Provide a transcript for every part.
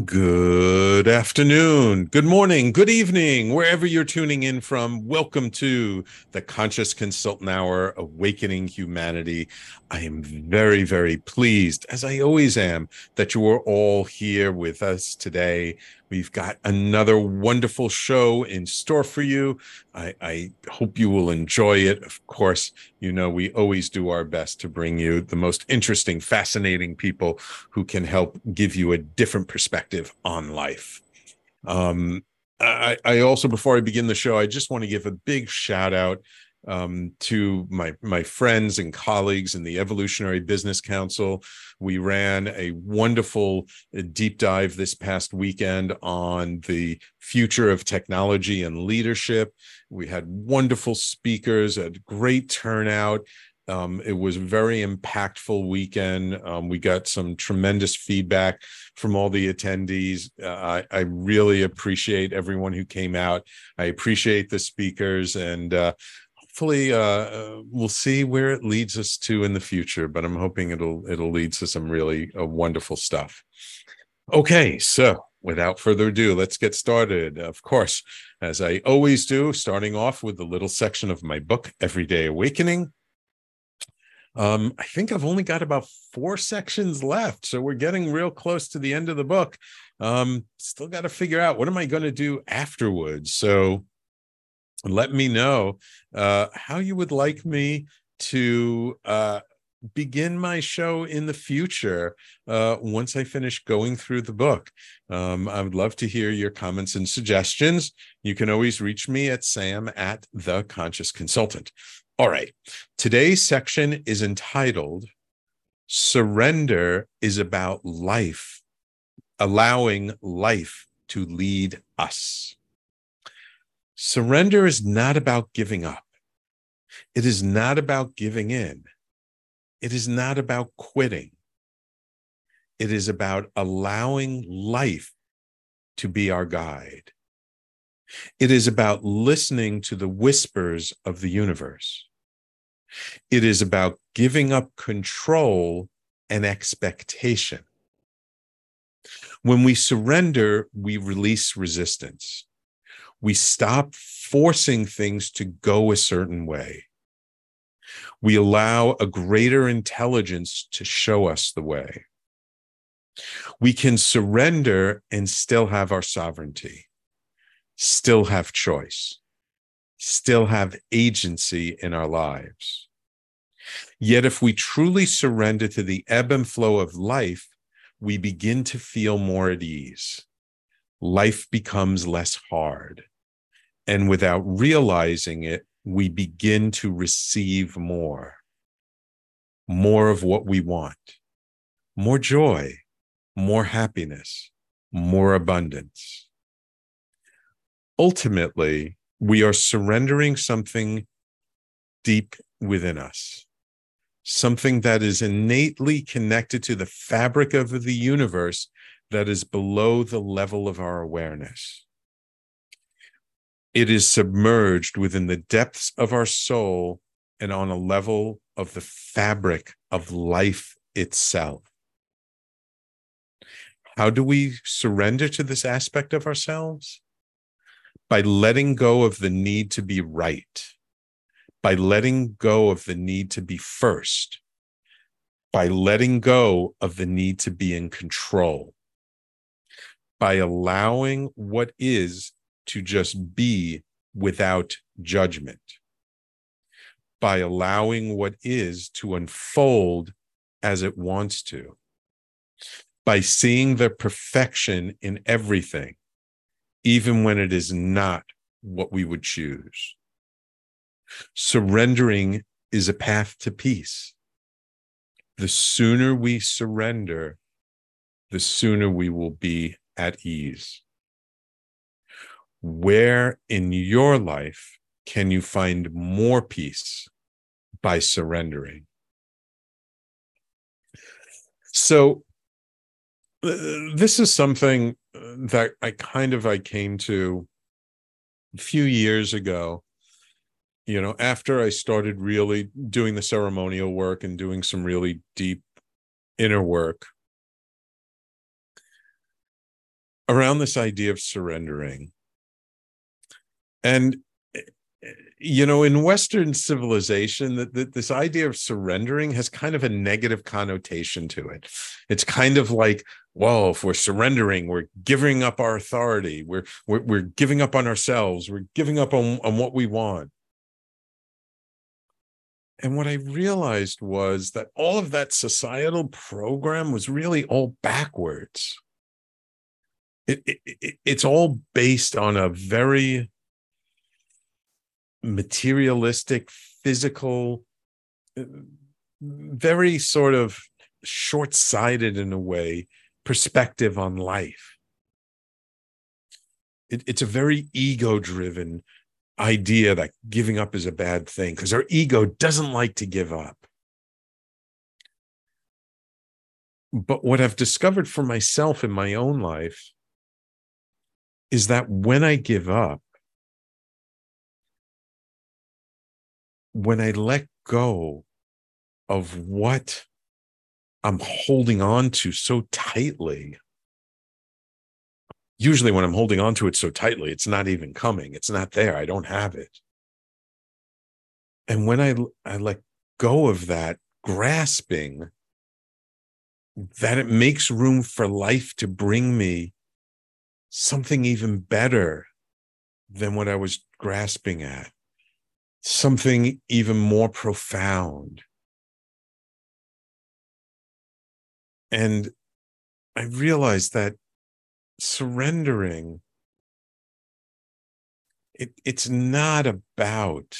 Good afternoon, good morning, good evening, wherever you're tuning in from. Welcome to the Conscious Consultant Hour Awakening Humanity. I am very, very pleased, as I always am, that you are all here with us today. We've got another wonderful show in store for you. I, I, hope you will enjoy it. Of course, you know, we always do our best to bring you the most interesting, fascinating people who can help give you a different perspective on life. Um, I, I also, before I begin the show, I just want to give a big shout out um, to my my friends and colleagues in the Evolutionary Business Council. We ran a wonderful uh, deep dive this past weekend on the future of technology and leadership. We had wonderful speakers, a great turnout. Um, it was a very impactful weekend. Um, we got some tremendous feedback from all the attendees. Uh, I, I, really appreciate everyone who came out. I appreciate the speakers, and uh, hopefully uh, uh, we'll see where it leads us to in the future but i'm hoping it'll it'll lead to some really uh, wonderful stuff okay so without further ado let's get started of course as i always do starting off with a little section of my book everyday awakening um, I think I've only got about four sections left, so we're getting real close to the end of the book. Um, still got to figure out what am I going to do afterwards. So let me know uh, how you would like me to uh, begin my show in the future uh, once I finish going through the book. Um, I would love to hear your comments and suggestions. You can always reach me at sam at the conscious consultant. All right. Today's section is entitled Surrender is about life, allowing life to lead us. Surrender is not about giving up. It is not about giving in. It is not about quitting. It is about allowing life to be our guide. It is about listening to the whispers of the universe. It is about giving up control and expectation. When we surrender, we release resistance we stop forcing things to go a certain way. We allow a greater intelligence to show us the way. We can surrender and still have our sovereignty, still have choice, still have agency in our lives. Yet, if we truly surrender to the ebb and flow of life, we begin to feel more at ease. Life becomes less hard and without realizing it, we begin to receive more, more of what we want, more joy, more happiness, more abundance. Ultimately, we are surrendering something deep within us, something that is innately connected to the fabric of the universe that is below the level of our awareness it is submerged within the depths of our soul and on a level of the fabric of life itself. How do we surrender to this aspect of ourselves? By letting go of the need to be right, by letting go of the need to be first, by letting go of the need to be in control, by allowing what is to just be without judgment by allowing what is to unfold as it wants to, by seeing the perfection in everything, even when it is not what we would choose. Surrendering is a path to peace. The sooner we surrender, the sooner we will be at ease where in your life can you find more peace by surrendering? So, this is something that I kind of I came to a few years ago. You know, after I started really doing the ceremonial work and doing some really deep inner work, around this idea of surrendering. And you know, in Western civilization, that, this idea of surrendering has kind of a negative connotation to it. It's kind of like, well, if we're surrendering, we're giving up our authority, we're we're, we're giving up on ourselves, we're giving up on, on what we want. And what I realized was that all of that societal program was really all backwards. It, it, it, it's all based on a very materialistic, physical, uh, very sort of short sighted in a way perspective on life. It, it's a very ego driven idea that giving up is a bad thing because our ego doesn't like to give up. But what I've discovered for myself in my own life is that when I give up, when I let go of what I'm holding on to so tightly, usually when I'm holding on to it so tightly, it's not even coming. It's not there. I don't have it. And when I, I let go of that grasping, that it makes room for life to bring me something even better than what I was grasping at something even more profound. And I realized that surrendering, it, it's not about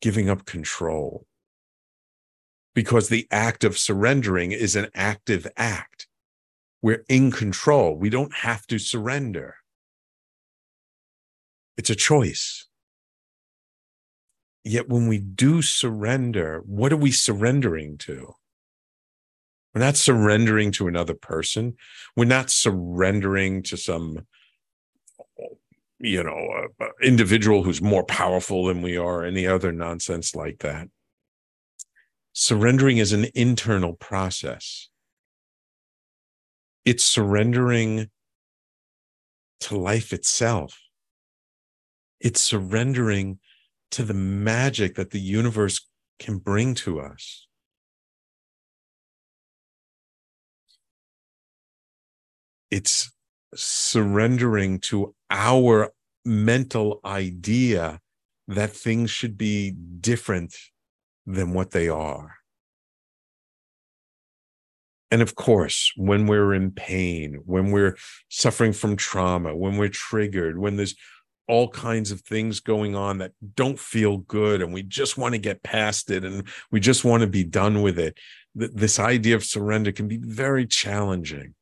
giving up control because the act of surrendering is an active act. We're in control. We don't have to surrender. It's a choice. Yet when we do surrender, what are we surrendering to? We're not surrendering to another person. We're not surrendering to some, you know, uh, individual who's more powerful than we are, any other nonsense like that. Surrendering is an internal process. It's surrendering to life itself. It's surrendering to the magic that the universe can bring to us. It's surrendering to our mental idea that things should be different than what they are. And of course, when we're in pain, when we're suffering from trauma, when we're triggered, when there's all kinds of things going on that don't feel good and we just want to get past it and we just want to be done with it this idea of surrender can be very challenging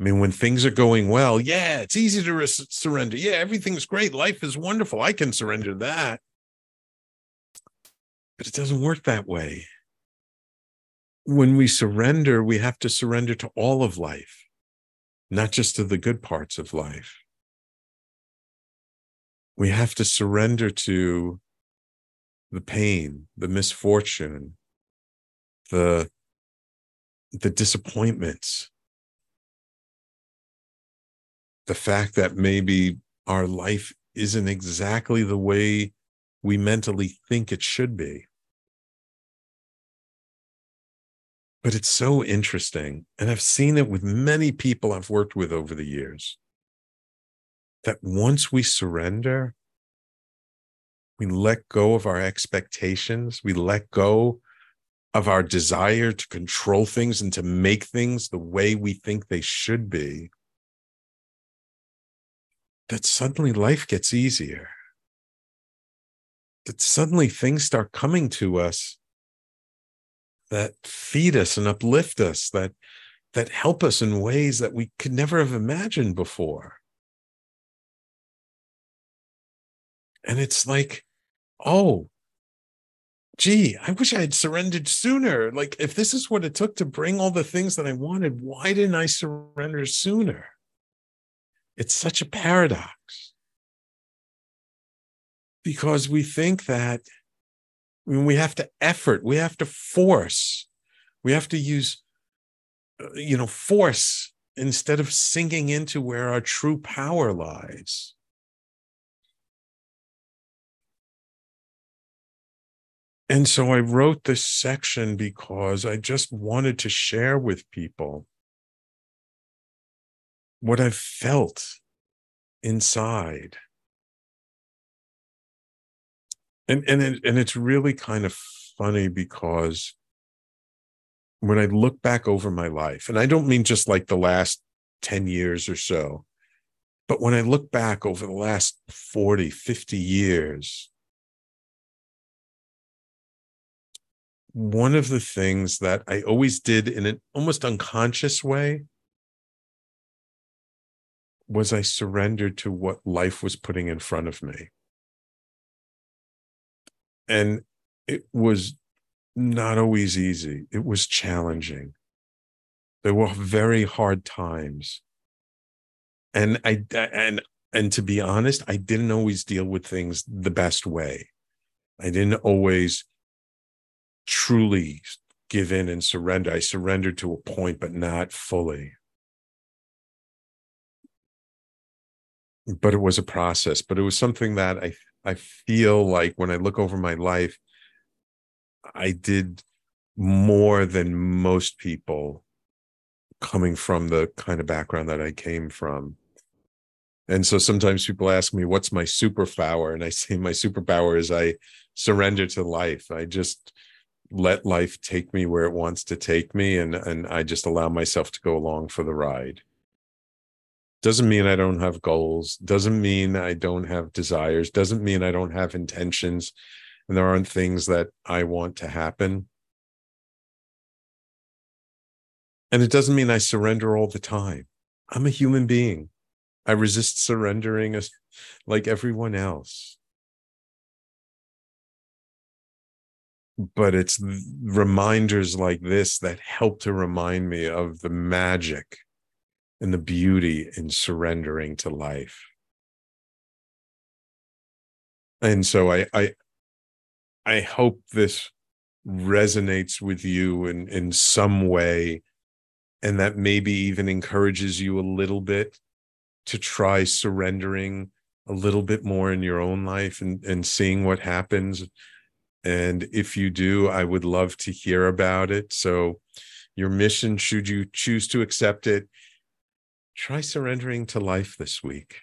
I mean, when things are going well, yeah, it's easy to re- surrender. Yeah, everything's great. Life is wonderful. I can surrender that. But it doesn't work that way. When we surrender, we have to surrender to all of life, not just to the good parts of life we have to surrender to the pain, the misfortune, the the disappointments, the fact that maybe our life isn't exactly the way we mentally think it should be. But it's so interesting. And I've seen it with many people I've worked with over the years that once we surrender, we let go of our expectations, we let go of our desire to control things and to make things the way we think they should be, that suddenly life gets easier. That suddenly things start coming to us that feed us and uplift us, that that help us in ways that we could never have imagined before. And it's like, oh, gee, I wish I had surrendered sooner. Like, if this is what it took to bring all the things that I wanted, why didn't I surrender sooner? It's such a paradox because we think that I mean, we have to effort, we have to force, we have to use uh, you know, force instead of sinking into where our true power lies. And so I wrote this section because I just wanted to share with people what I've felt inside. And and it, and it's really kind of funny because when I look back over my life, and I don't mean just like the last 10 years or so, but when I look back over the last 40, 50 years, one of the things that I always did in an almost unconscious way was I surrendered to what life was putting in front of me. And it was not always easy, it was challenging. There were very hard times. And I and and to be honest, I didn't always deal with things the best way. I didn't always truly give in and surrender. I surrendered to a point, but not fully. But it was a process, but it was something that I I feel like when I look over my life, I did more than most people coming from the kind of background that I came from. And so sometimes people ask me, what's my superpower? And I say, my superpower is I surrender to life. I just let life take me where it wants to take me. And, and I just allow myself to go along for the ride. Doesn't mean I don't have goals, doesn't mean I don't have desires, doesn't mean I don't have intentions and there aren't things that I want to happen. And it doesn't mean I surrender all the time. I'm a human being. I resist surrendering as, like everyone else. But it's reminders like this that help to remind me of the magic and the beauty in surrendering to life. And so I, I, I hope this resonates with you in, in some way, and that maybe even encourages you a little bit to try surrendering a little bit more in your own life and, and seeing what happens. And if you do, I would love to hear about it. So, your mission, should you choose to accept it, try surrendering to life this week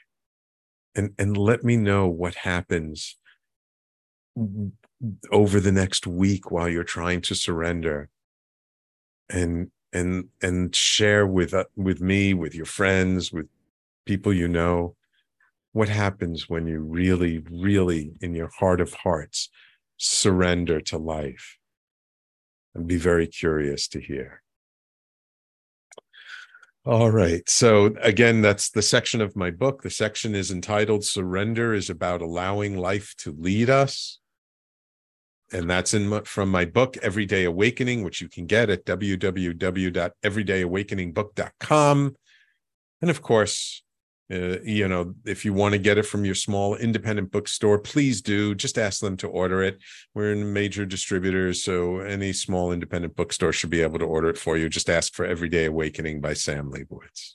and, and let me know what happens over the next week while you're trying to surrender and and and share with uh, with me with your friends with people you know what happens when you really really in your heart of hearts surrender to life and be very curious to hear all right. So again that's the section of my book. The section is entitled surrender is about allowing life to lead us. And that's in my, from my book everyday awakening which you can get at www.everydayawakeningbook.com and of course uh, you know if you want to get it from your small independent bookstore please do just ask them to order it we're in major distributors so any small independent bookstore should be able to order it for you just ask for everyday awakening by sam liebowitz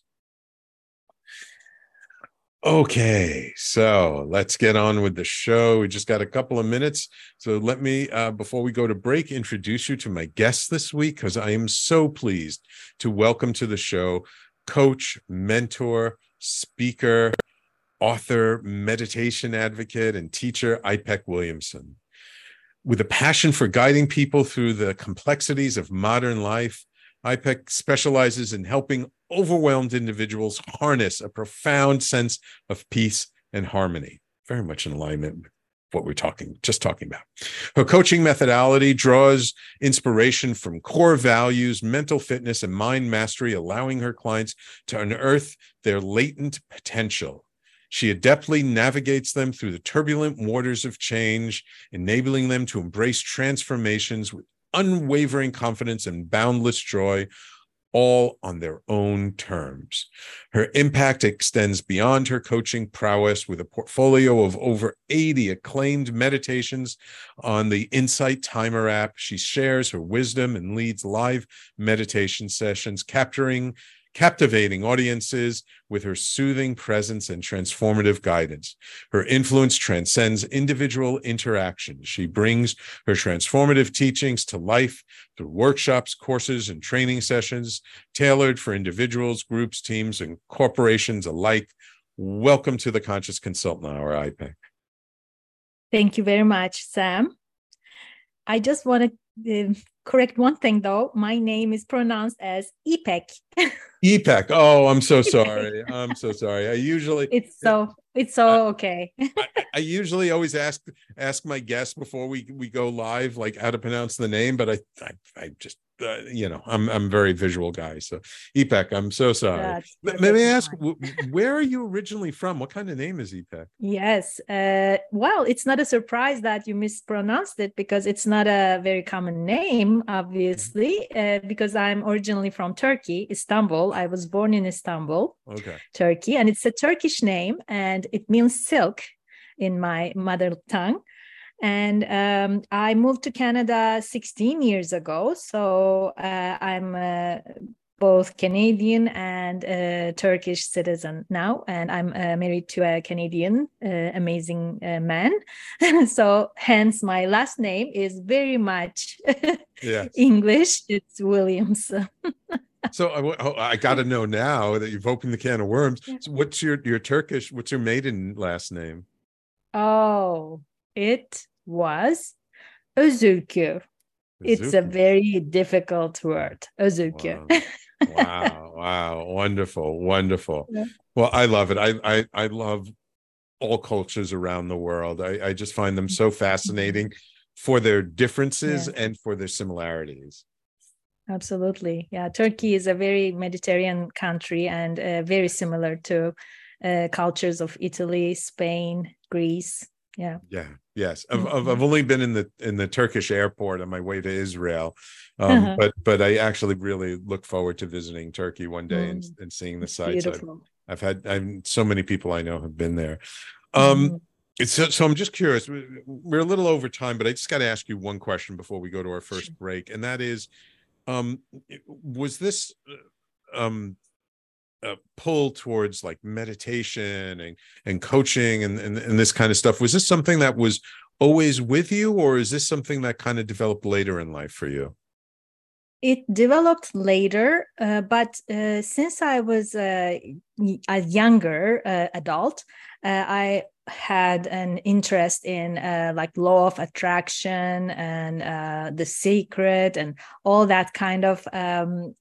Okay, so let's get on with the show. We just got a couple of minutes. So let me, uh, before we go to break, introduce you to my guest this week because I am so pleased to welcome to the show coach, mentor, speaker, author, meditation advocate, and teacher, Ipek Williamson. With a passion for guiding people through the complexities of modern life, Ipek specializes in helping overwhelmed individuals harness a profound sense of peace and harmony. Very much in alignment with what we're talking just talking about. Her coaching methodology draws inspiration from core values, mental fitness, and mind mastery, allowing her clients to unearth their latent potential. She adeptly navigates them through the turbulent waters of change, enabling them to embrace transformations with unwavering confidence and boundless joy, all on their own terms. Her impact extends beyond her coaching prowess with a portfolio of over 80 acclaimed meditations on the Insight Timer app. She shares her wisdom and leads live meditation sessions, capturing captivating audiences with her soothing presence and transformative guidance. Her influence transcends individual interactions. She brings her transformative teachings to life through workshops, courses, and training sessions tailored for individuals, groups, teams, and corporations alike. Welcome to the Conscious Consultant Hour, IPEC. Thank you very much, Sam. I just want to uh, correct one thing though. My name is pronounced as Ipek. Ipek. Oh, I'm so sorry. I'm so sorry. I usually it's so it's so okay. I, I, usually always ask ask my guests before we we go live like how to pronounce the name, but I I, I just uh, you know, I'm I'm very visual guy. So Ipek, I'm so sorry. Let me ask, where are you originally from? What kind of name is Ipek? Yes. Uh, well, it's not a surprise that you mispronounced it because it's not a very common name, obviously. Uh, because I'm originally from Turkey, Istanbul. I was born in Istanbul, okay, Turkey, and it's a Turkish name, and it means silk in my mother tongue and um, I moved to Canada 16 years ago. So uh, I'm uh, both Canadian and a Turkish citizen now, and I'm uh, married to a Canadian uh, amazing uh, man. so hence my last name is very much yes. English. It's Williams. so I, oh, I got to know now that you've opened the can of worms. So what's your your Turkish? What's your maiden last name? Oh, it was özürkü. It's a very difficult word, özürkü. Wow. wow, wow, wonderful, wonderful. Yeah. Well, I love it. I, I I love all cultures around the world. I, I just find them so fascinating for their differences yeah. and for their similarities. Absolutely. Yeah. Turkey is a very Mediterranean country and uh, very similar to uh, cultures of Italy, Spain, Greece. Yeah. Yeah. Yes. I've, mm-hmm. I've only been in the in the Turkish airport on my way to Israel. Um, uh-huh. but but I actually really look forward to visiting Turkey one day mm. and, and seeing the sights I've, I've, had I'm so many people I know have been there. Um mm. So, so I'm just curious. We're a little over time, but I just got to ask you one question before we go to our first break, and that is, um, was this uh, um, uh, pull towards like meditation and and coaching and, and and this kind of stuff. Was this something that was always with you or is this something that kind of developed later in life for you? It developed later uh, but uh, since i was uh, a younger uh, adult uh, i had an interest in like law of attraction and the secret and all that kind of um,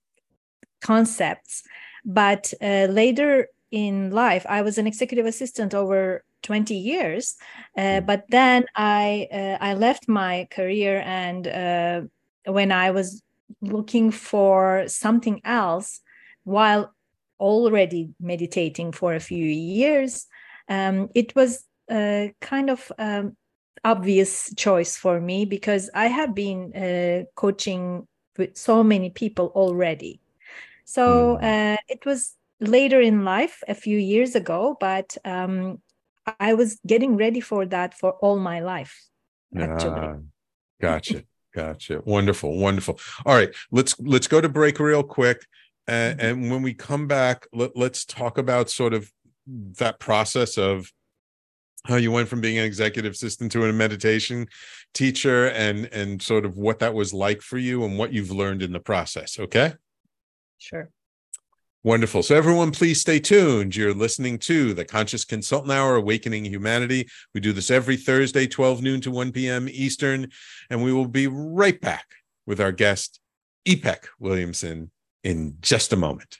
concepts but uh, later in life, I was an executive assistant over 20 years. Uh, hmm. but then I uh, I left my career, and uh, when I was looking for something else, while already meditating for a few years, um, it was a kind of um, obvious choice for me because I have been uh, coaching with so many people already. So mm. uh, it was later in life, a few years ago, but um, I was getting ready for that for all my life. Actually, ah, gotcha, gotcha. Wonderful, wonderful. All right, let's let's go to break real quick, and, mm-hmm. and when we come back, let, let's talk about sort of that process of how you went from being an executive assistant to a meditation teacher and and sort of what that was like for you and what you've learned in the process okay Sure. Wonderful. So, everyone, please stay tuned. You're listening to the Conscious Consultant Hour, Awakening Humanity. We do this every Thursday, 12 noon to 1 p.m. Eastern. And we will be right back with our guest, Ipek Williamson, in just a moment.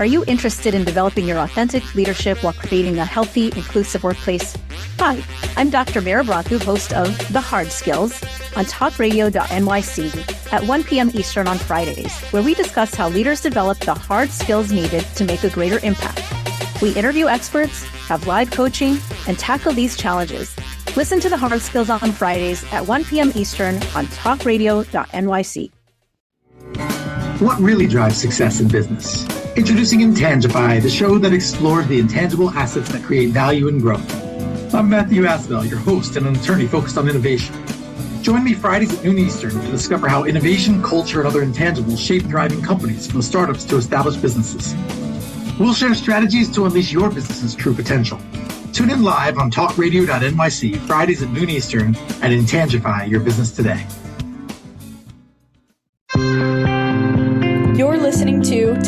Are you interested in developing your authentic leadership while creating a healthy, inclusive workplace? Hi, I'm Dr. Mara Brathu, host of The Hard Skills on talkradio.nyc at 1 p.m. Eastern on Fridays, where we discuss how leaders develop the hard skills needed to make a greater impact. We interview experts, have live coaching, and tackle these challenges. Listen to The Hard Skills on Fridays at 1 p.m. Eastern on talkradio.nyc. What really drives success in business? Introducing Intangify, the show that explores the intangible assets that create value and growth. I'm Matthew Asbell, your host and an attorney focused on innovation. Join me Fridays at noon Eastern to discover how innovation, culture, and other intangibles shape thriving companies from startups to established businesses. We'll share strategies to unleash your business's true potential. Tune in live on talkradio.nyc Fridays at noon Eastern and Intangify your business today.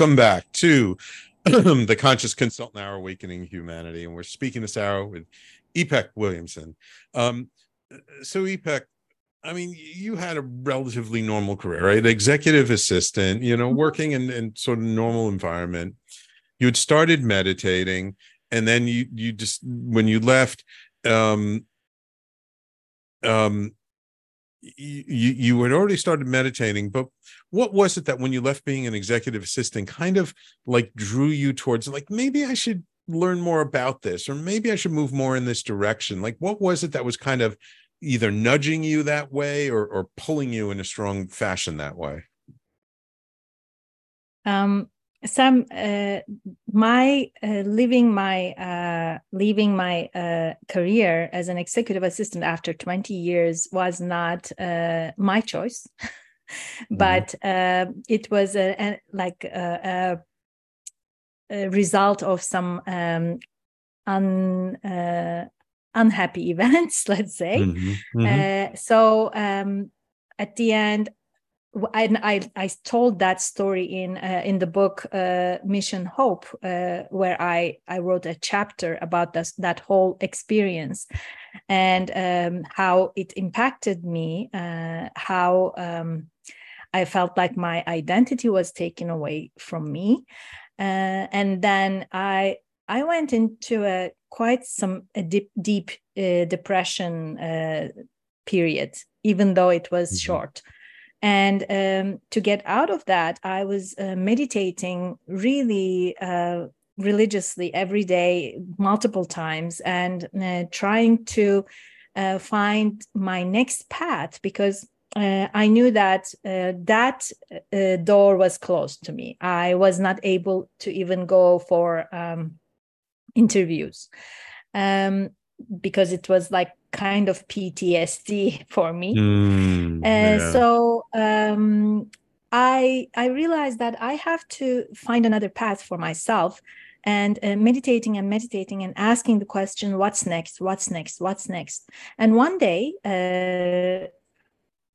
Welcome back to the Conscious Consultant Hour Awakening Humanity. And we're speaking this hour with Ipek Williamson. Um, so, Ipek, I mean, you had a relatively normal career, right? Executive assistant, you know, mm-hmm. working in, in sort of normal environment. You had started meditating, and then you you just when you left, um, um, you you had already started meditating but what was it that when you left being an executive assistant kind of like drew you towards like maybe i should learn more about this or maybe i should move more in this direction like what was it that was kind of either nudging you that way or or pulling you in a strong fashion that way um some uh, my uh, leaving my uh, leaving my uh, career as an executive assistant after 20 years was not uh, my choice. but mm-hmm. it was a, a like a, a, result of some um, un, unhappy events let's say mm-hmm. Mm-hmm. so um, at the end I, I, I told that story in uh, in the book uh, Mission Hope, uh, where I I wrote a chapter about this, that whole experience, and um, how it impacted me, uh, how um, I felt like my identity was taken away from me, uh, and then I I went into a quite some a deep deep uh, depression period, even though it was mm-hmm. short and um, to get out of that, I was uh, meditating really uh, religiously every day, multiple times, and uh, trying to uh, find my next path because uh, I knew that uh, that door was closed to me. I was not able to even go for um, interviews. Um, because it was like kind of PTSD for me. Mm, uh, yeah. So um, I I realized that I have to find another path for myself, and uh, meditating and meditating and asking the question, "What's next? What's next? What's next?" And one day. Uh,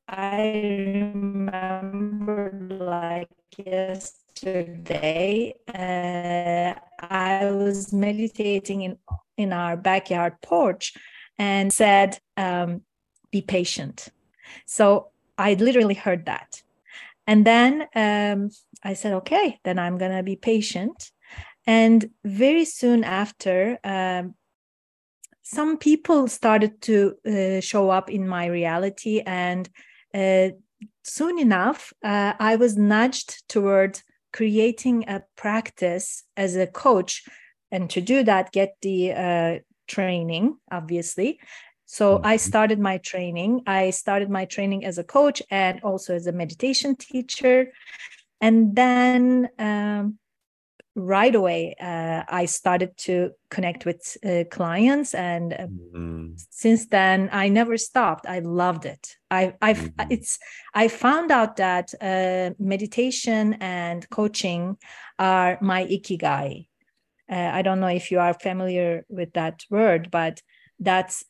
I remember like yesterday, uh, I was meditating in in our backyard porch and said, um, be patient. So I literally heard that. And then um, I said, okay, then I'm going to be patient. And very soon after, um, some people started to uh, show up in my reality. And uh, soon enough, uh, I was nudged toward creating a practice as a coach. And to do that get the uh, training obviously. So mm-hmm. i started my training. I started my training as a coach and also as a meditation teacher. And then um, right away uh, i started to connect with uh, clients and uh, mm-hmm. since then i never stopped i loved it i i mm-hmm. it's i found out that uh, meditation and coaching are my ikigai uh, i don't know if you are familiar with that word but that's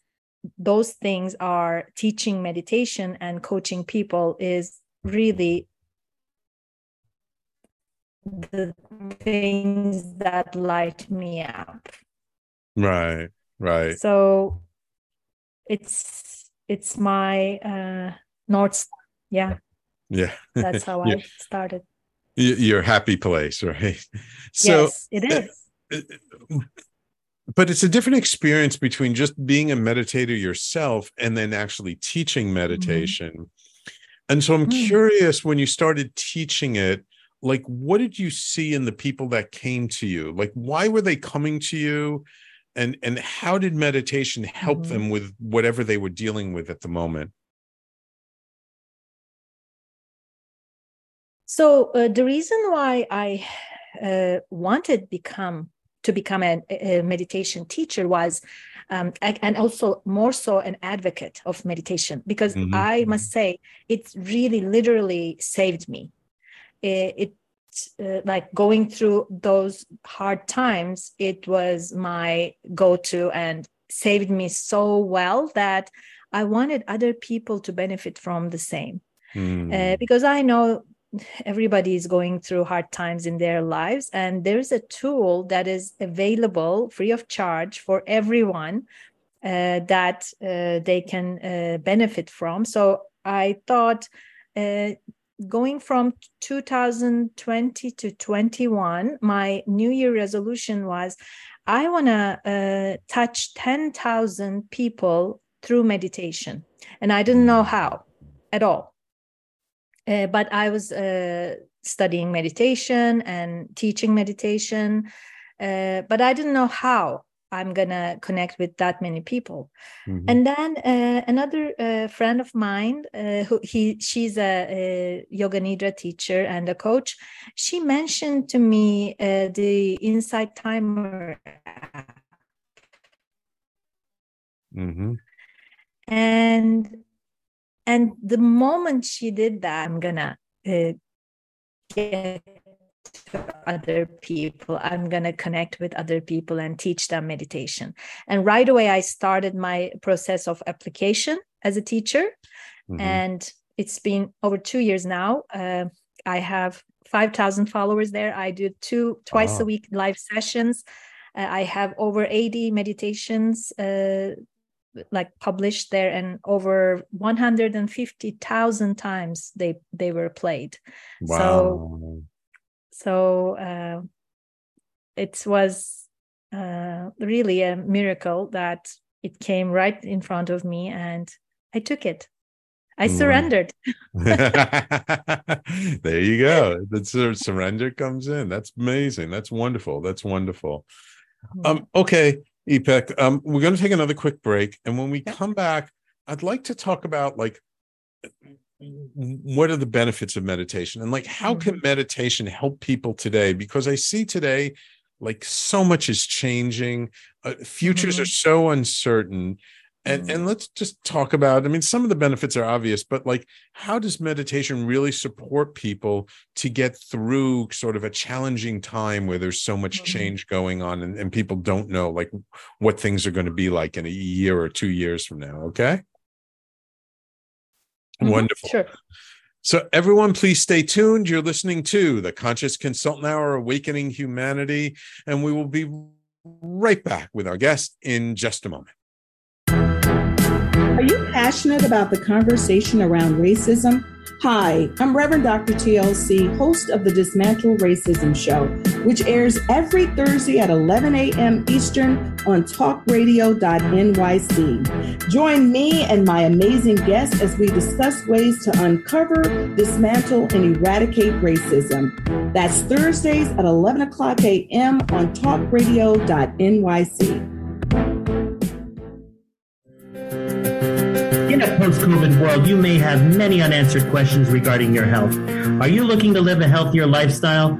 those things are teaching meditation and coaching people is really the things that light me up. Right right. So it's it's my uh north star. Yeah. Yeah. That's how i started. Your happy place right? So yes it is. uh, but it's a different experience between just being a meditator yourself and then actually teaching mm-hmm. meditation. Mm-hmm. and so i'm mm. curious when you started teaching it like what did you see in the people that came to you? Like why were they coming to you? And and how did meditation help mm-hmm. them with whatever they were dealing with at the moment? So uh, the reason why i uh, wanted become to become a, a meditation teacher was um, and also more so an advocate of meditation because mm-hmm. i must say it really literally saved me it, uh, like going through those hard times it was my go-to and saved me so well that i wanted other people to benefit from the same mm. uh, because i know everybody is going through hard times in their lives and there's a tool that is available free of charge for everyone uh, that uh, they can uh, benefit from so i thought uh, going from 2020 to 21 my new year resolution was i want to uh, touch 10,000 people through meditation. And i didn't know how at all. Uh, but i was uh, studying meditation and teaching meditation. Uh, but i didn't know how I'm gonna connect with that many people. Mm-hmm. And then uh, another uh, friend of mine, uh, who he she's a, a, yoga nidra teacher and a coach. She mentioned to me uh, the Insight Timer app. Mm-hmm. And and the moment she did that, I'm gonna uh, get to other people. I'm going to connect with other people and teach them meditation. And right away, I started my process of application as a teacher. Mm-hmm. And it's been over two years now. Uh, I have 5,000 followers there. I do two twice wow. a week live sessions. Uh, I have over 80 meditations uh, like published there and over 150,000 times they they were played. Wow. So so uh, it was uh, really a miracle that it came right in front of me and I took it. I mm. surrendered. there you go. The surrender comes in. That's amazing. That's wonderful. That's wonderful. Mm. Um, okay, Ipek, um, we're going to take another quick break. And when we come back, I'd like to talk about like what are the benefits of meditation and like how can mm-hmm. meditation help people today because i see today like so much is changing uh, futures mm-hmm. are so uncertain and mm-hmm. and let's just talk about i mean some of the benefits are obvious but like how does meditation really support people to get through sort of a challenging time where there's so much mm-hmm. change going on and, and people don't know like what things are going to be like in a year or two years from now okay Mm-hmm. Wonderful. Sure. So, everyone, please stay tuned. You're listening to the Conscious Consultant Hour Awakening Humanity, and we will be right back with our guest in just a moment. Are you passionate about the conversation around racism? Hi, I'm Reverend Dr. TLC, host of the Dismantle Racism Show, which airs every Thursday at 11 a.m. Eastern on talkradio.nyc. Join me and my amazing guests as we discuss ways to uncover, dismantle, and eradicate racism. That's Thursdays at 11 o'clock a.m. on talkradio.nyc. In a post COVID world, you may have many unanswered questions regarding your health. Are you looking to live a healthier lifestyle?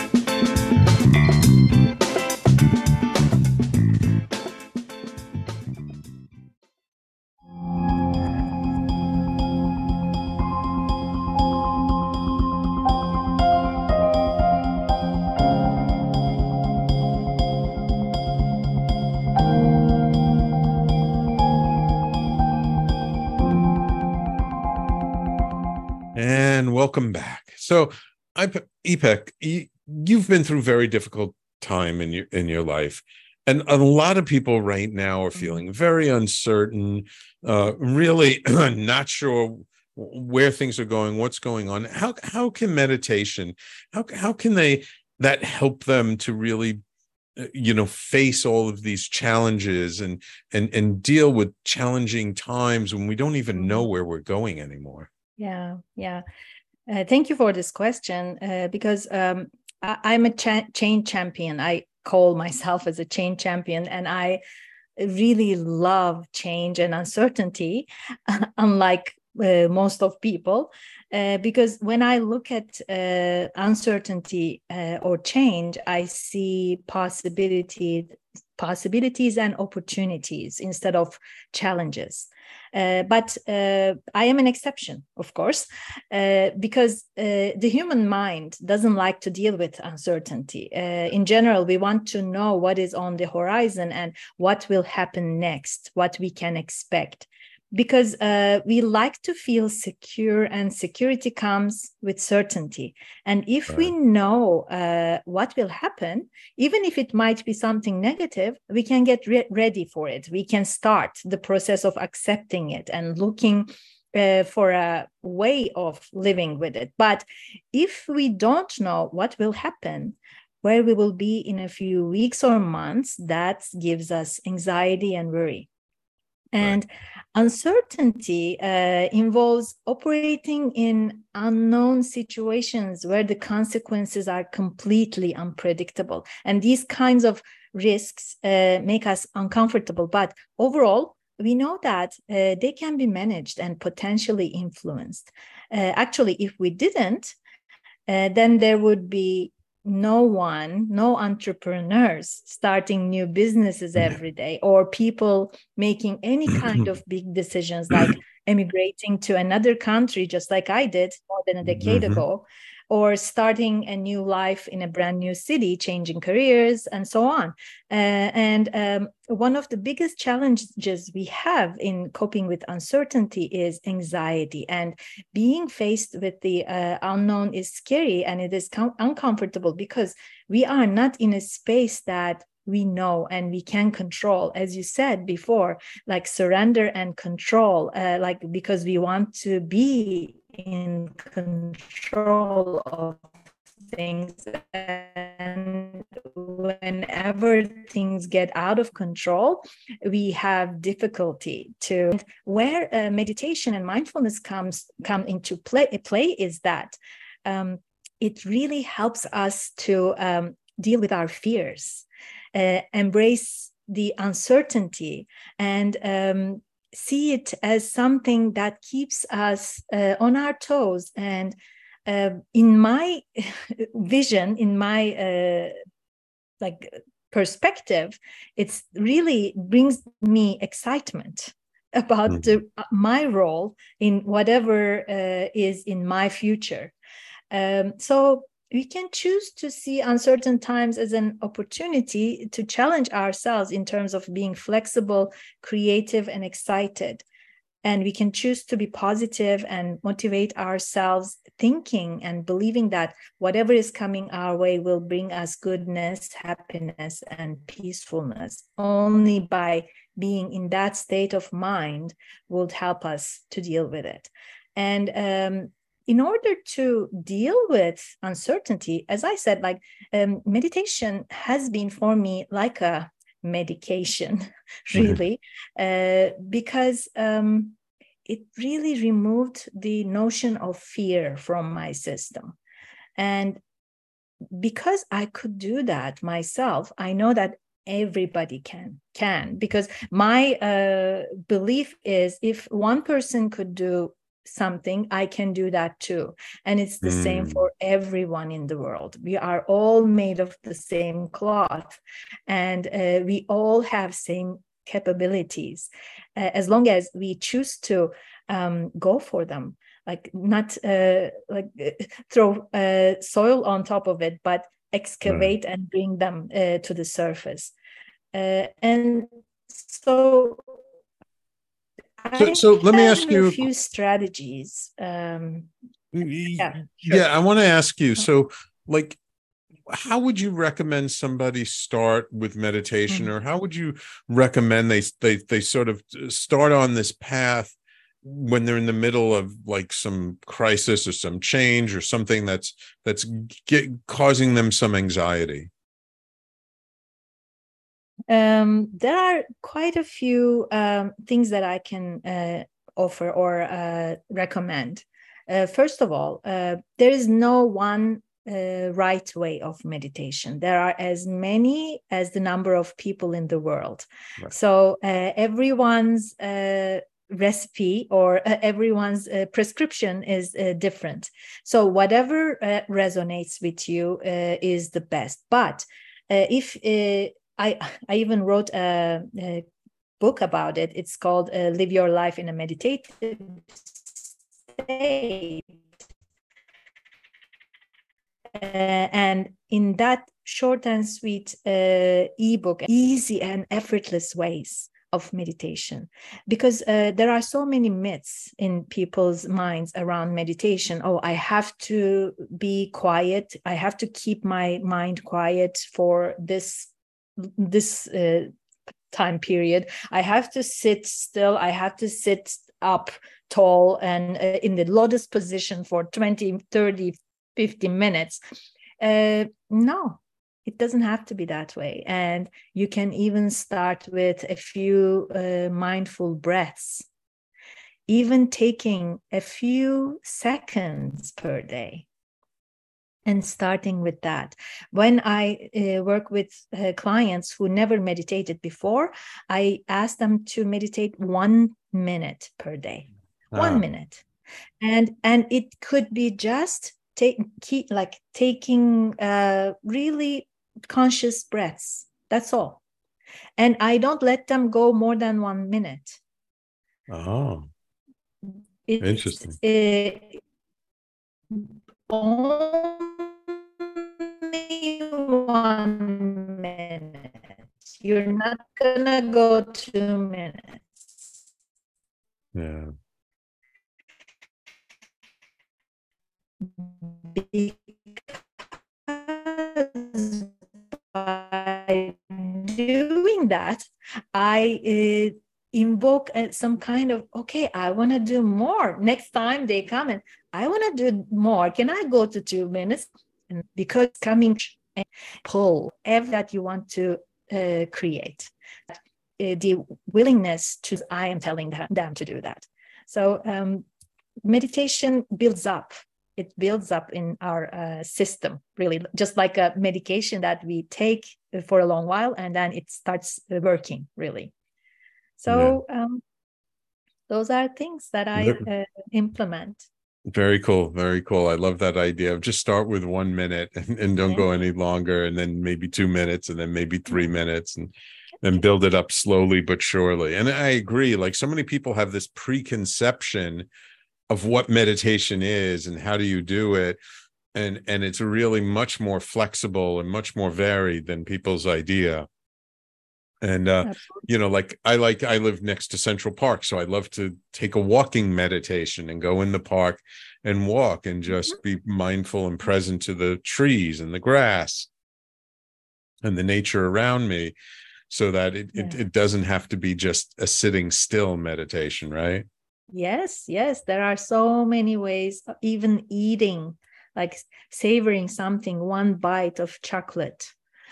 Welcome back. So, I, Ipek, you've been through very difficult time in your in your life, and a lot of people right now are Mm-hmm. feeling very uncertain, uh, really not sure where things are going, what's going on. How how can meditation, how how can they that help them to really uh, you know face all of these challenges and and and deal with challenging times when we don't even know Mm-hmm. where we're going anymore Yeah, yeah. Uh, thank you for this question uh, because um, I, I'm a cha- change champion. I call myself as a change champion, and I really love change and uncertainty, unlike uh, most of people. Uh, because when I look at uh, uncertainty uh, or change, I see possibility, possibilities and opportunities instead of challenges. Uh, but uh, I am an exception, of course, uh, because the human mind doesn't like to deal with uncertainty. In general, we want to know what is on the horizon and what will happen next, what we can expect. Because uh, we like to feel secure, and security comes with certainty. And if we know uh, what will happen, even if it might be something negative, we can get re- ready for it. We can start the process of accepting it and looking uh, for a way of living with it. But if we don't know what will happen, where we will be in a few weeks or months, that gives us anxiety and worry. And uncertainty uh, involves operating in unknown situations where the consequences are completely unpredictable. And these kinds of risks uh, make us uncomfortable. But overall, we know that uh, they can be managed and potentially influenced. Uh, actually, if we didn't, uh, then there would be no one, no entrepreneurs starting new businesses every day, or people making any kind of big decisions like emigrating to another country, just like I did more than a decade Mhm. ago, or starting a new life in a brand new city, changing careers, and so on. Uh, and um, one of the biggest challenges we have in coping with uncertainty is anxiety. And being faced with the uh, unknown is scary and it is com- uncomfortable because we are not in a space that we know and we can control as you said before like surrender and control uh, like because we want to be in control of things and whenever things get out of control we have difficulty to where uh, meditation and mindfulness comes come into play play is that um, it really helps us to um, deal with our fears uh, embrace the uncertainty and um, see it as something that keeps us uh, on our toes and uh, in my vision in my uh, like perspective it's really brings me excitement about mm-hmm. the, uh, my role in whatever uh, is in my future. Um, so we can choose to see uncertain times as an opportunity to challenge ourselves in terms of being flexible, creative, and excited. And we can choose to be positive and motivate ourselves, thinking and believing that whatever is coming our way will bring us goodness, happiness, and peacefulness. Only by being in that state of mind will help us to deal with it. And um, in order to deal with uncertainty, as I said, like um, meditation has been for me like a medication, mm-hmm. really, mm-hmm. uh, because um, it really removed the notion of fear from my system. And because I could do that myself, I know that everybody can can because my uh, belief is if one person could do something i can do that too and it's the mm. same for everyone in the world we are all made of the same cloth and uh, we all have same capabilities uh, as long as we choose to um, go for them like not uh, like uh, throw uh, soil on top of it but excavate right. and bring them uh, to the surface and so so, so let me ask you a few strategies. Um, yeah, sure. yeah, I want to ask you. So, like, how would you recommend somebody start with meditation, mm-hmm. or how would you recommend they they they sort of start on this path when they're in the middle of like some crisis or some change or something that's that's get, causing them some anxiety? Um, there are quite a few um, things that I can uh, offer or uh, recommend. Uh, first of all, uh, there is no one uh, right way of meditation. There are as many as the number of people in the world. Right. So uh, everyone's recipe or everyone's prescription is different. So whatever resonates with you is the best. But if I I even wrote a, a book about it. It's called uh, "Live Your Life in a Meditative State," uh, and in that short and sweet uh, ebook, easy and effortless ways of meditation. Because uh, there are so many myths in people's minds around meditation. Oh i have to be quiet. I have to keep my mind quiet for this this uh, time period i have to sit still i have to sit up tall and uh, in the lotus position for 20 30 50 minutes. Uh, no it doesn't have to be that way. And you can even start with a few uh, mindful breaths. Even taking a few seconds per day and starting with that when i uh, work with uh, clients who never meditated before i ask them to meditate one minute per day. One ah. minute. And and it could be just take keep like taking uh, really conscious breaths. That's all. And i don't let them go more than one minute. Oh. It's, interesting. uh, only one minute. You're not gonna go two minutes. Yeah. Because by doing that, I uh, invoke uh, some kind of okay i want to do more next time they come and i want to do more can i go to two minutes and because coming and pull everything that you want to uh, create. Uh, the willingness to i am telling them to do that. So um, meditation builds up. It builds up in our uh, system really just like a medication that we take for a long while and then it starts working really. So yeah. um, those are things that I uh, implement. Very cool. Very cool. I love that idea of just start with one minute and, and don't go any longer, and then maybe two minutes, and then maybe three mm-hmm. minutes. And and build it up slowly but surely. And I agree. Like so many people have this preconception of what meditation is and how do you do it and and it's really much more flexible and much more varied than people's idea and uh you know like i like i live next to central park so i love to take a walking meditation and go in the park and walk and just mm-hmm. be mindful and present to the trees and the grass and the nature around me so that it, yeah. it, it doesn't have to be just a sitting still meditation right yes yes there are so many ways even eating like savoring something one bite of chocolate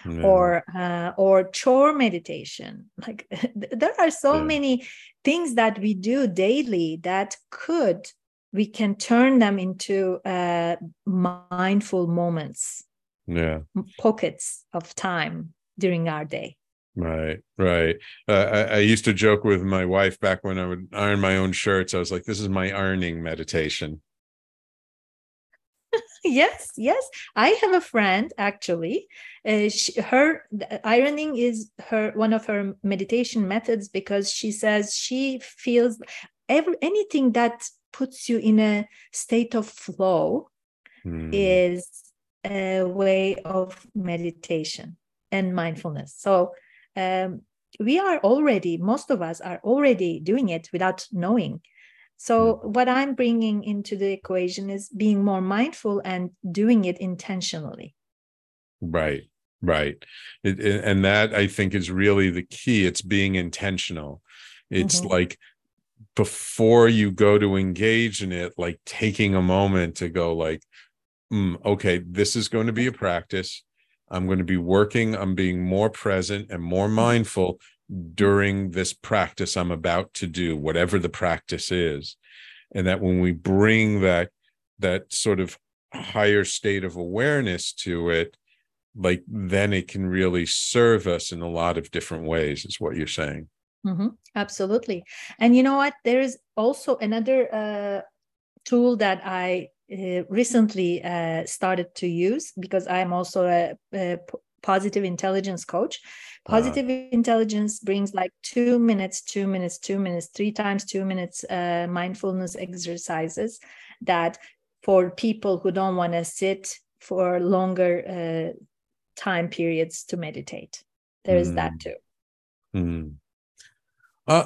yeah. or uh, or chore meditation. Like there are so yeah. many things that we do daily that could we can turn them into uh, mindful moments. Yeah. Pockets of time during our day. Right right. Uh, I, I, used to joke with my wife back when i would iron my own shirts. I was like this is my ironing meditation yes yes. I have a friend actually. Uh, she, her ironing is her one of her meditation methods because she says she feels every anything that puts you in a state of flow mm. is a way of meditation and mindfulness. So um, we are already most of us are already doing it without knowing so, hmm. what I'm bringing into the equation is being more mindful and doing it intentionally. Right, right. It, it, and that I think is really the key. It's being intentional. It's mm-hmm. like before you go to engage in it, like taking a moment to go, like, mm, okay, this is going to be a practice. I'm going to be working I'm being more present and more mm-hmm. mindful during this practice I'm about to do, whatever the practice is. And that when we bring that that sort of higher state of awareness to it, like then it can really serve us in a lot of different ways, is what you're saying. Mm-hmm. Absolutely. And you know what? There is also another uh, tool that I uh, recently uh, started to use because I'm also a, a positive intelligence coach. Positive intelligence brings like two minutes, two minutes, two minutes, three times two minutes uh, mindfulness exercises that for people who don't want to sit for longer uh, time periods to meditate. There is mm, that too. Mm. Uh,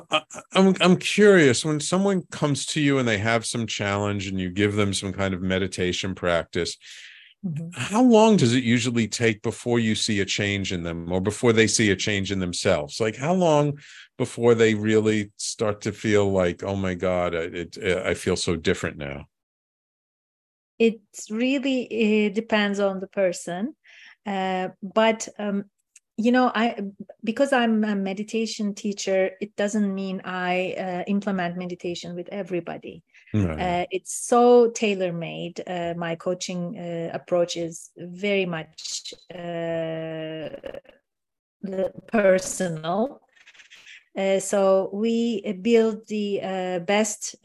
I'm I'm curious when someone comes to you and they have some challenge and you give them some kind of meditation practice Mm-hmm. How long does it usually take before you see a change in them or before they see a change in themselves? Like how long before they really start to feel like, oh my God, it, it I feel so different now? It really it depends on the person. Uh, but um, you know i because i'm a meditation teacher it doesn't mean i uh, implement meditation with everybody right. uh, it's so tailor made uh, my coaching uh, approach is very much uh, personal uh, so we build the best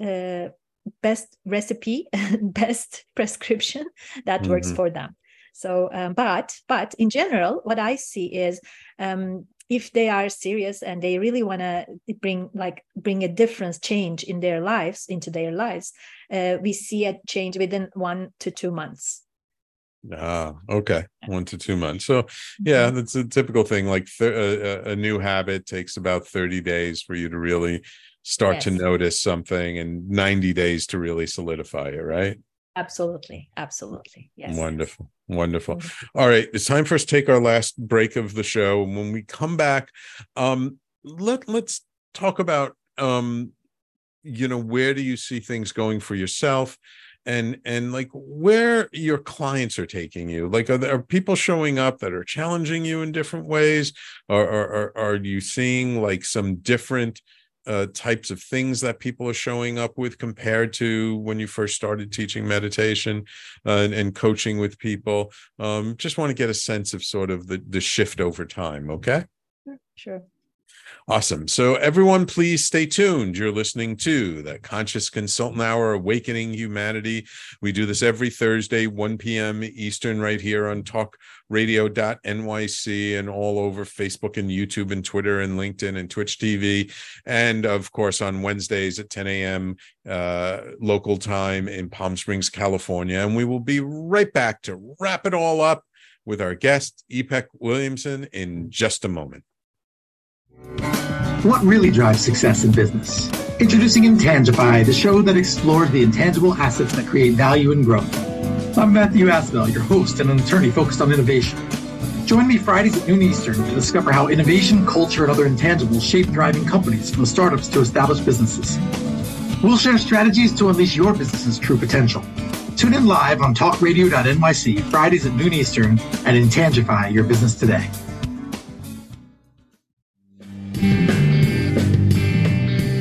best recipe best prescription that mm-hmm. works for them so, um, but but in general, what I see is um, if they are serious and they really want to bring like bring a difference change in their lives into their lives uh, we see a change within one to two months ah okay one to two months so yeah mm-hmm. that's a typical thing like th- a, a, new habit takes about 30 days for you to really start yes. to notice something and 90 days to really solidify it right Absolutely. Absolutely. Yes. Wonderful. Wonderful. Mm-hmm. All right. It's time for us to take our last break of the show. And when we come back, um, let let's talk about um, you know, where do you see things going for yourself? and and like where your clients are taking you like are there are people showing up that are challenging you in different ways or, or, or are you seeing like some different uh, types of things that people are showing up with compared to when you first started teaching meditation uh, and, and, coaching with people. Um, just want to get a sense of sort of the, the shift over time okay? Sure Awesome. So, everyone, please stay tuned. You're listening to the Conscious Consultant Hour Awakening Humanity. We do this every Thursday, 1 p.m. Eastern, right here on talkradio.nyc and all over Facebook and YouTube and Twitter and LinkedIn and Twitch TV. And of course, on Wednesdays at 10 a.m. Uh, local time in Palm Springs, California. And we will be right back to wrap it all up with our guest, Ipek Williamson, in just a moment. What really drives success in business? Introducing Intangify, the show that explores the intangible assets that create value and growth. I'm Matthew Asbell, your host and an attorney focused on innovation. Join me Fridays at noon Eastern to discover how innovation, culture, and other intangibles shape thriving companies from startups to established businesses. We'll share strategies to unleash your business's true potential. Tune in live on talkradio.nyc Fridays at noon Eastern and Intangify your business today.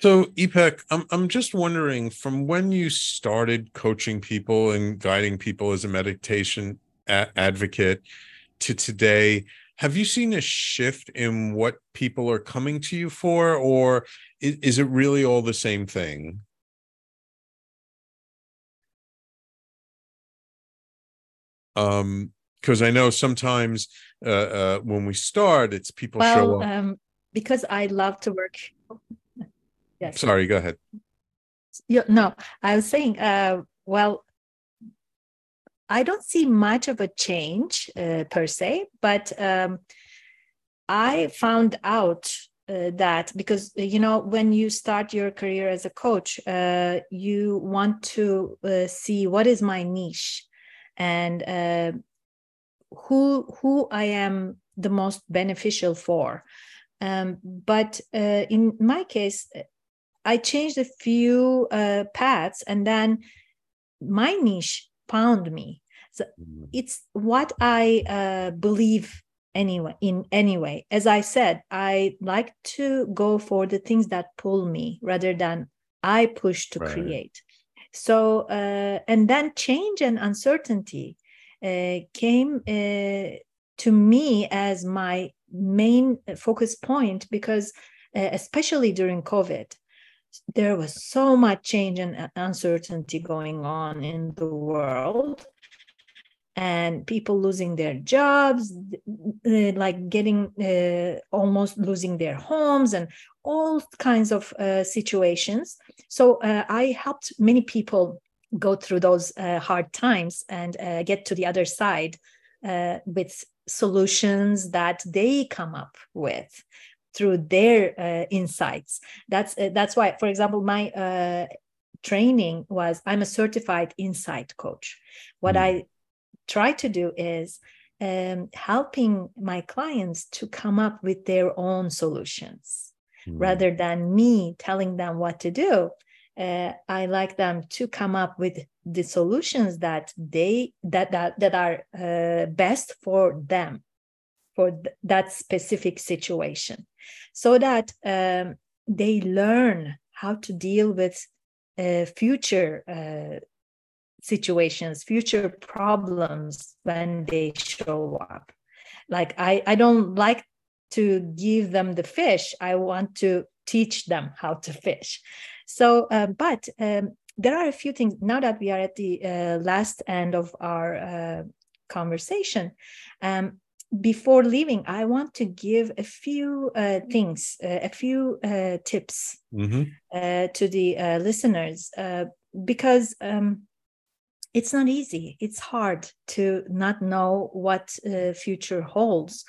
So, Ipek, I'm I'm just wondering from when you started coaching people and guiding people as a meditation a- advocate to today, have you seen a shift in what people are coming to you for, or is, is it really all the same thing? Um, because I know sometimes uh, uh, when we start, it's people show up. um, because I love to work. Yes. Sorry, go ahead. No, I was saying, uh, well, I don't see much of a change uh, per se, but um, I found out uh, that because you know when you start your career as a coach, uh, you want to uh, see what is my niche and uh, who who I am the most beneficial for. Um, but uh, in my case, I changed a few uh, paths, and then my niche found me. So it's what I uh, believe anyway. In anyway, as I said, I like to go for the things that pull me rather than I push to Right. create. So uh, and then change and uncertainty uh, came uh, to me as my main focus point because uh, especially during covid there was so much change and uncertainty going on in the world. And people losing their jobs like getting uh, almost losing their homes and all kinds of uh, situations. So uh, i helped many people go through those uh, hard times and uh, get to the other side uh, with solutions that they come up with through their uh, insights. That's uh, that's why for example my uh, training was i'm a certified insight coach. What i try to do is um, helping my clients to come up with their own solutions. Rather than me telling them what to do uh, I like them to come up with the solutions that they that that that are uh, best for them for th- that specific situation. So that um, they learn how to deal with uh, future uh, situations future problems when they show up. Like i i don't like to give them the fish. I want to teach them how to fish. So uh, but um, there are a few things. Now that we are at the uh, last end of our uh, conversation um, before leaving i want to give a few uh, things uh, a few uh, tips mm-hmm. to the listeners because um, it's not easy it's hard to not know what uh, future holds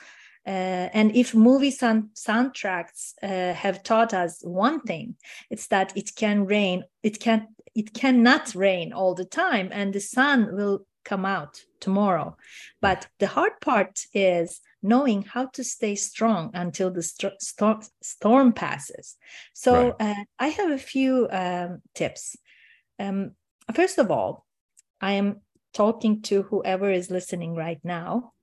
uh, and if movie sound- soundtracks uh, have taught us one thing it's that it can rain it can it cannot rain all the time and the sun will come out tomorrow. But the hard part is knowing how to stay strong until the st- st- storm passes. So right. uh, i have a few um, tips. Um, first of all I am talking to whoever is listening right now,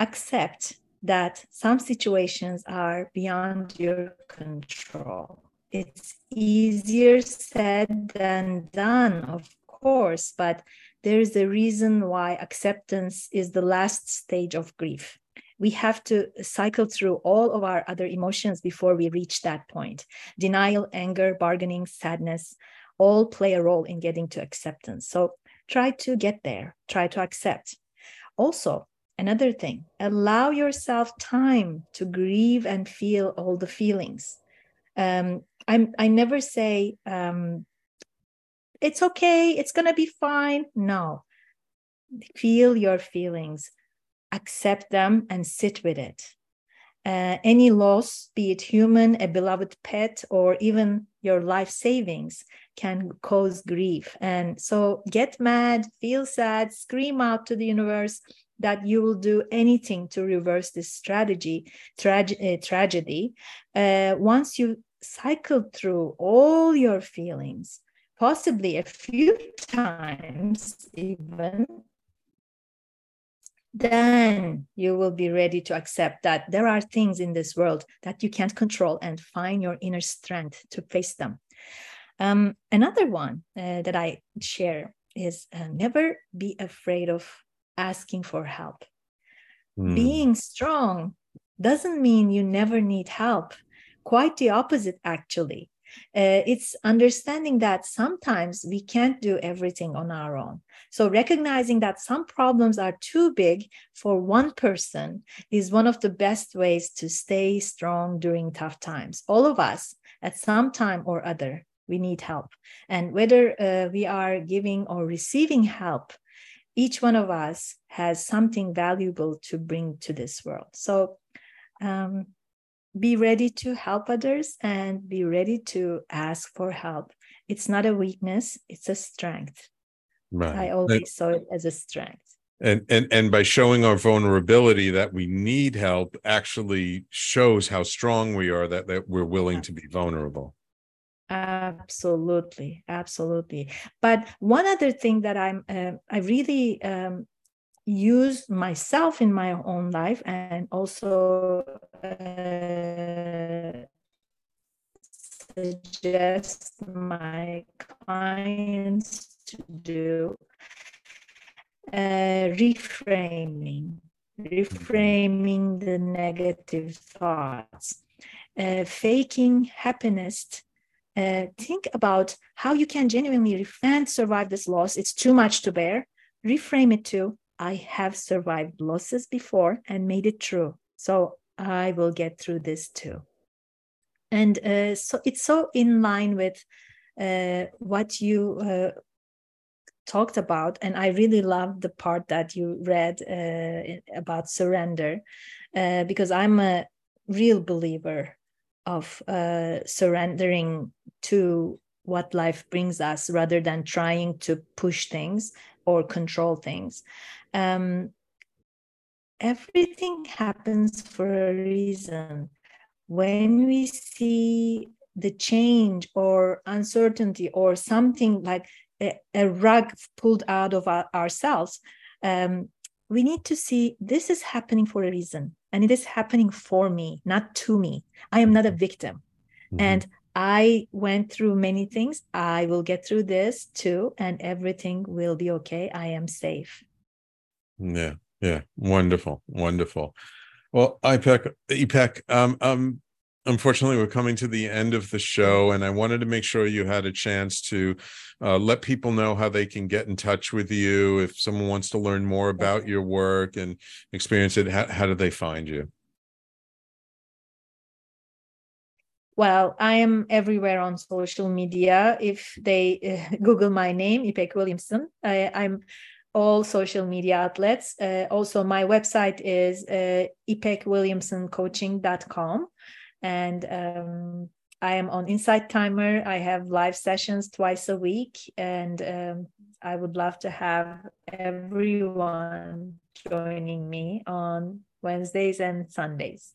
accept that some situations are beyond your control. It's easier said than done, of course, but there is a reason why acceptance is the last stage of grief. We have to cycle through all of our other emotions before we reach that point. Denial, anger, bargaining, sadness all play a role in getting to acceptance. So try to get there, try to accept. Also, another thing, allow yourself time to grieve and feel all the feelings. Um, I'm, I never say, um, it's okay, it's going to be fine. No, feel your feelings, accept them, and sit with it. Uh, any loss, be it human, a beloved pet, or even your life savings, can cause grief. And so get mad, feel sad, scream out to the universe that you will do anything to reverse this strategy, uh, tragedy. Uh, once you cycle through all your feelings, possibly a few times even, then you will be ready to accept that there are things in this world that you can't control and find your inner strength to face them. Um, another one uh, that I share is uh, never be afraid of asking for help. Mm. Being strong doesn't mean you never need help. Quite the opposite, actually. Uh, it's understanding that sometimes we can't do everything on our own. So, recognizing that some problems are too big for one person is one of the best ways to stay strong during tough times. All of us, at some time or other, we need help. And whether uh, we are giving or receiving help, each one of us has something valuable to bring to this world. So um, be ready to help others and be ready to ask for help. It's not a weakness, it's a strength. Right. I always and, saw it as a strength. And, and and by showing our vulnerability that we need help actually shows how strong we are that, that we're willing to be vulnerable absolutely absolutely but one other thing that i'm uh, i really um, use myself in my own life and also uh, suggest my clients to do uh, reframing reframing the negative thoughts uh, faking happiness uh, think about how you can genuinely and survive this loss. It's too much to bear. Reframe it to I have survived losses before and made it through. So I will get through this too. And uh, so it's so in line with uh, what you uh, talked about. And I really love the part that you read uh, about surrender uh, because I'm a real believer of uh, surrendering to what life brings us rather than trying to push things or control things. Um, everything happens for a reason. When we see the change or uncertainty or something like a, a rug pulled out of our, ourselves, um, we need to see this is happening for a reason and it is happening for me, not to me. I am not a victim. Mm-hmm. And I went through many things. I will get through this too, and everything will be okay. I am safe. Yeah, yeah, wonderful, wonderful. Well, Ipek, Ipek, um, um, unfortunately, we're coming to the end of the show, and I wanted to make sure you had a chance to uh, let people know how they can get in touch with you if someone wants to learn more about your work and experience it. How, how do they find you? Well, I am everywhere on social media. If they uh, Google my name, Ipek Williamson, I, am all social media outlets. Uh, also, my website is uh, ipekwilliamsoncoaching.com. And um, I am on Insight Timer. I have live sessions twice a week. And um, I would love to have everyone joining me on Wednesdays and Sundays.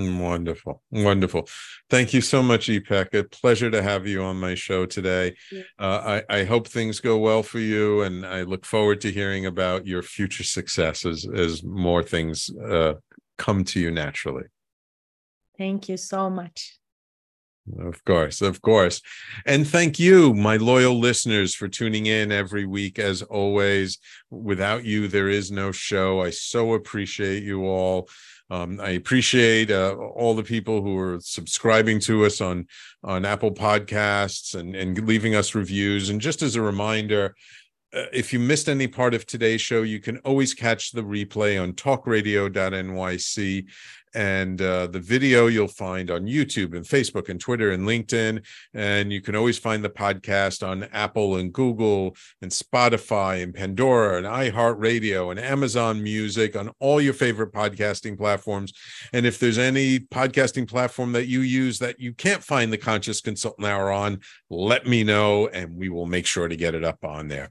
Wonderful. Wonderful. Thank you so much, Ipek. A pleasure to have you on my show today. Uh, I, I hope things go well for you, and I look forward to hearing about your future success as, as more things uh, come to you naturally. Thank you so much. Of course, of course. And thank you, my loyal listeners, for tuning in every week. As always, without you, there is no show. I so appreciate you all. Um, I appreciate uh, all the people who are subscribing to us on on Apple Podcasts and and leaving us reviews. And just as a reminder, uh, if you missed any part of today's show, you can always catch the replay on talkradio.nyc and uh, the video you'll find on YouTube and Facebook and Twitter and LinkedIn. And you can always find the podcast on Apple and Google and Spotify and Pandora and iHeartRadio and Amazon Music on all your favorite podcasting platforms. And if there's any podcasting platform that you use that you can't find the Conscious Consultant Hour on, let me know and we will make sure to get it up on there.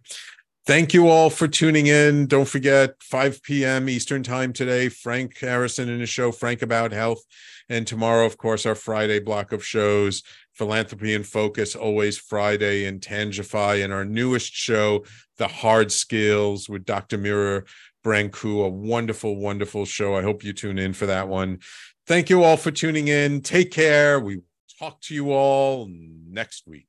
Thank you all for tuning in. Don't forget, 5 p.m. Eastern Time today, Frank Harrison in his show, Frank About Health. And tomorrow, of course, our Friday block of shows, Philanthropy in Focus, always Friday, Intangify, and our newest show, The Hard Skills with Dr. Mira Brancu, a wonderful, wonderful show. I hope you tune in for that one. Thank you all for tuning in. Take care. We talk to you all next week.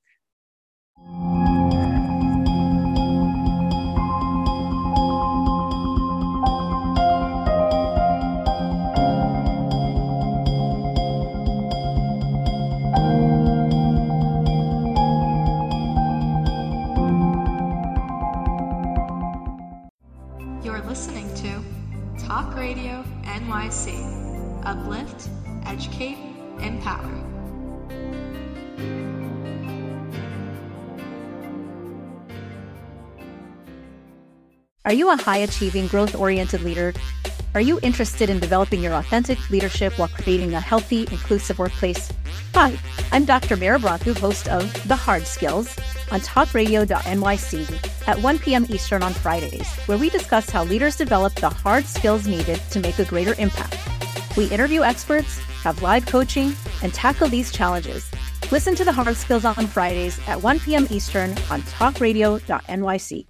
NYC. Uplift, educate, empower. Are you a high achieving, growth oriented leader? Are you interested in developing your authentic leadership while creating a healthy, inclusive workplace? Hi, I'm Dr. Mira Brancu, host of The Hard Skills on talkradio.nyc at 1 p.m. Eastern on Fridays, where we discuss how leaders develop the hard skills needed to make a greater impact. We interview experts, have live coaching, and tackle these challenges. Listen to the hard skills on Fridays at 1 p.m. Eastern on talkradio.nyc.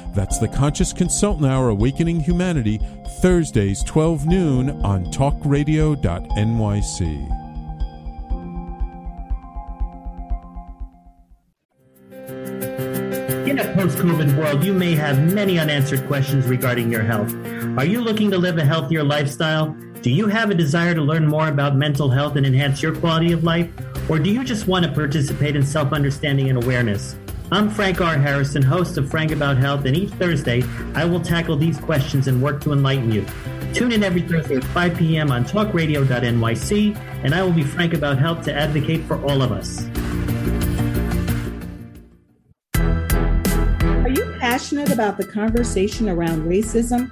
That's The Conscious Consultant Hour Awakening Humanity, Thursdays, 12 noon on talkradio.nyc. In a post COVID world, you may have many unanswered questions regarding your health. Are you looking to live a healthier lifestyle? Do you have a desire to learn more about mental health and enhance your quality of life? Or do you just want to participate in self understanding and awareness? I'm Frank R. Harrison, host of Frank About Health, and each Thursday I will tackle these questions and work to enlighten you. Tune in every Thursday at 5 p.m. on talkradio.nyc, and I will be frank about health to advocate for all of us. Are you passionate about the conversation around racism?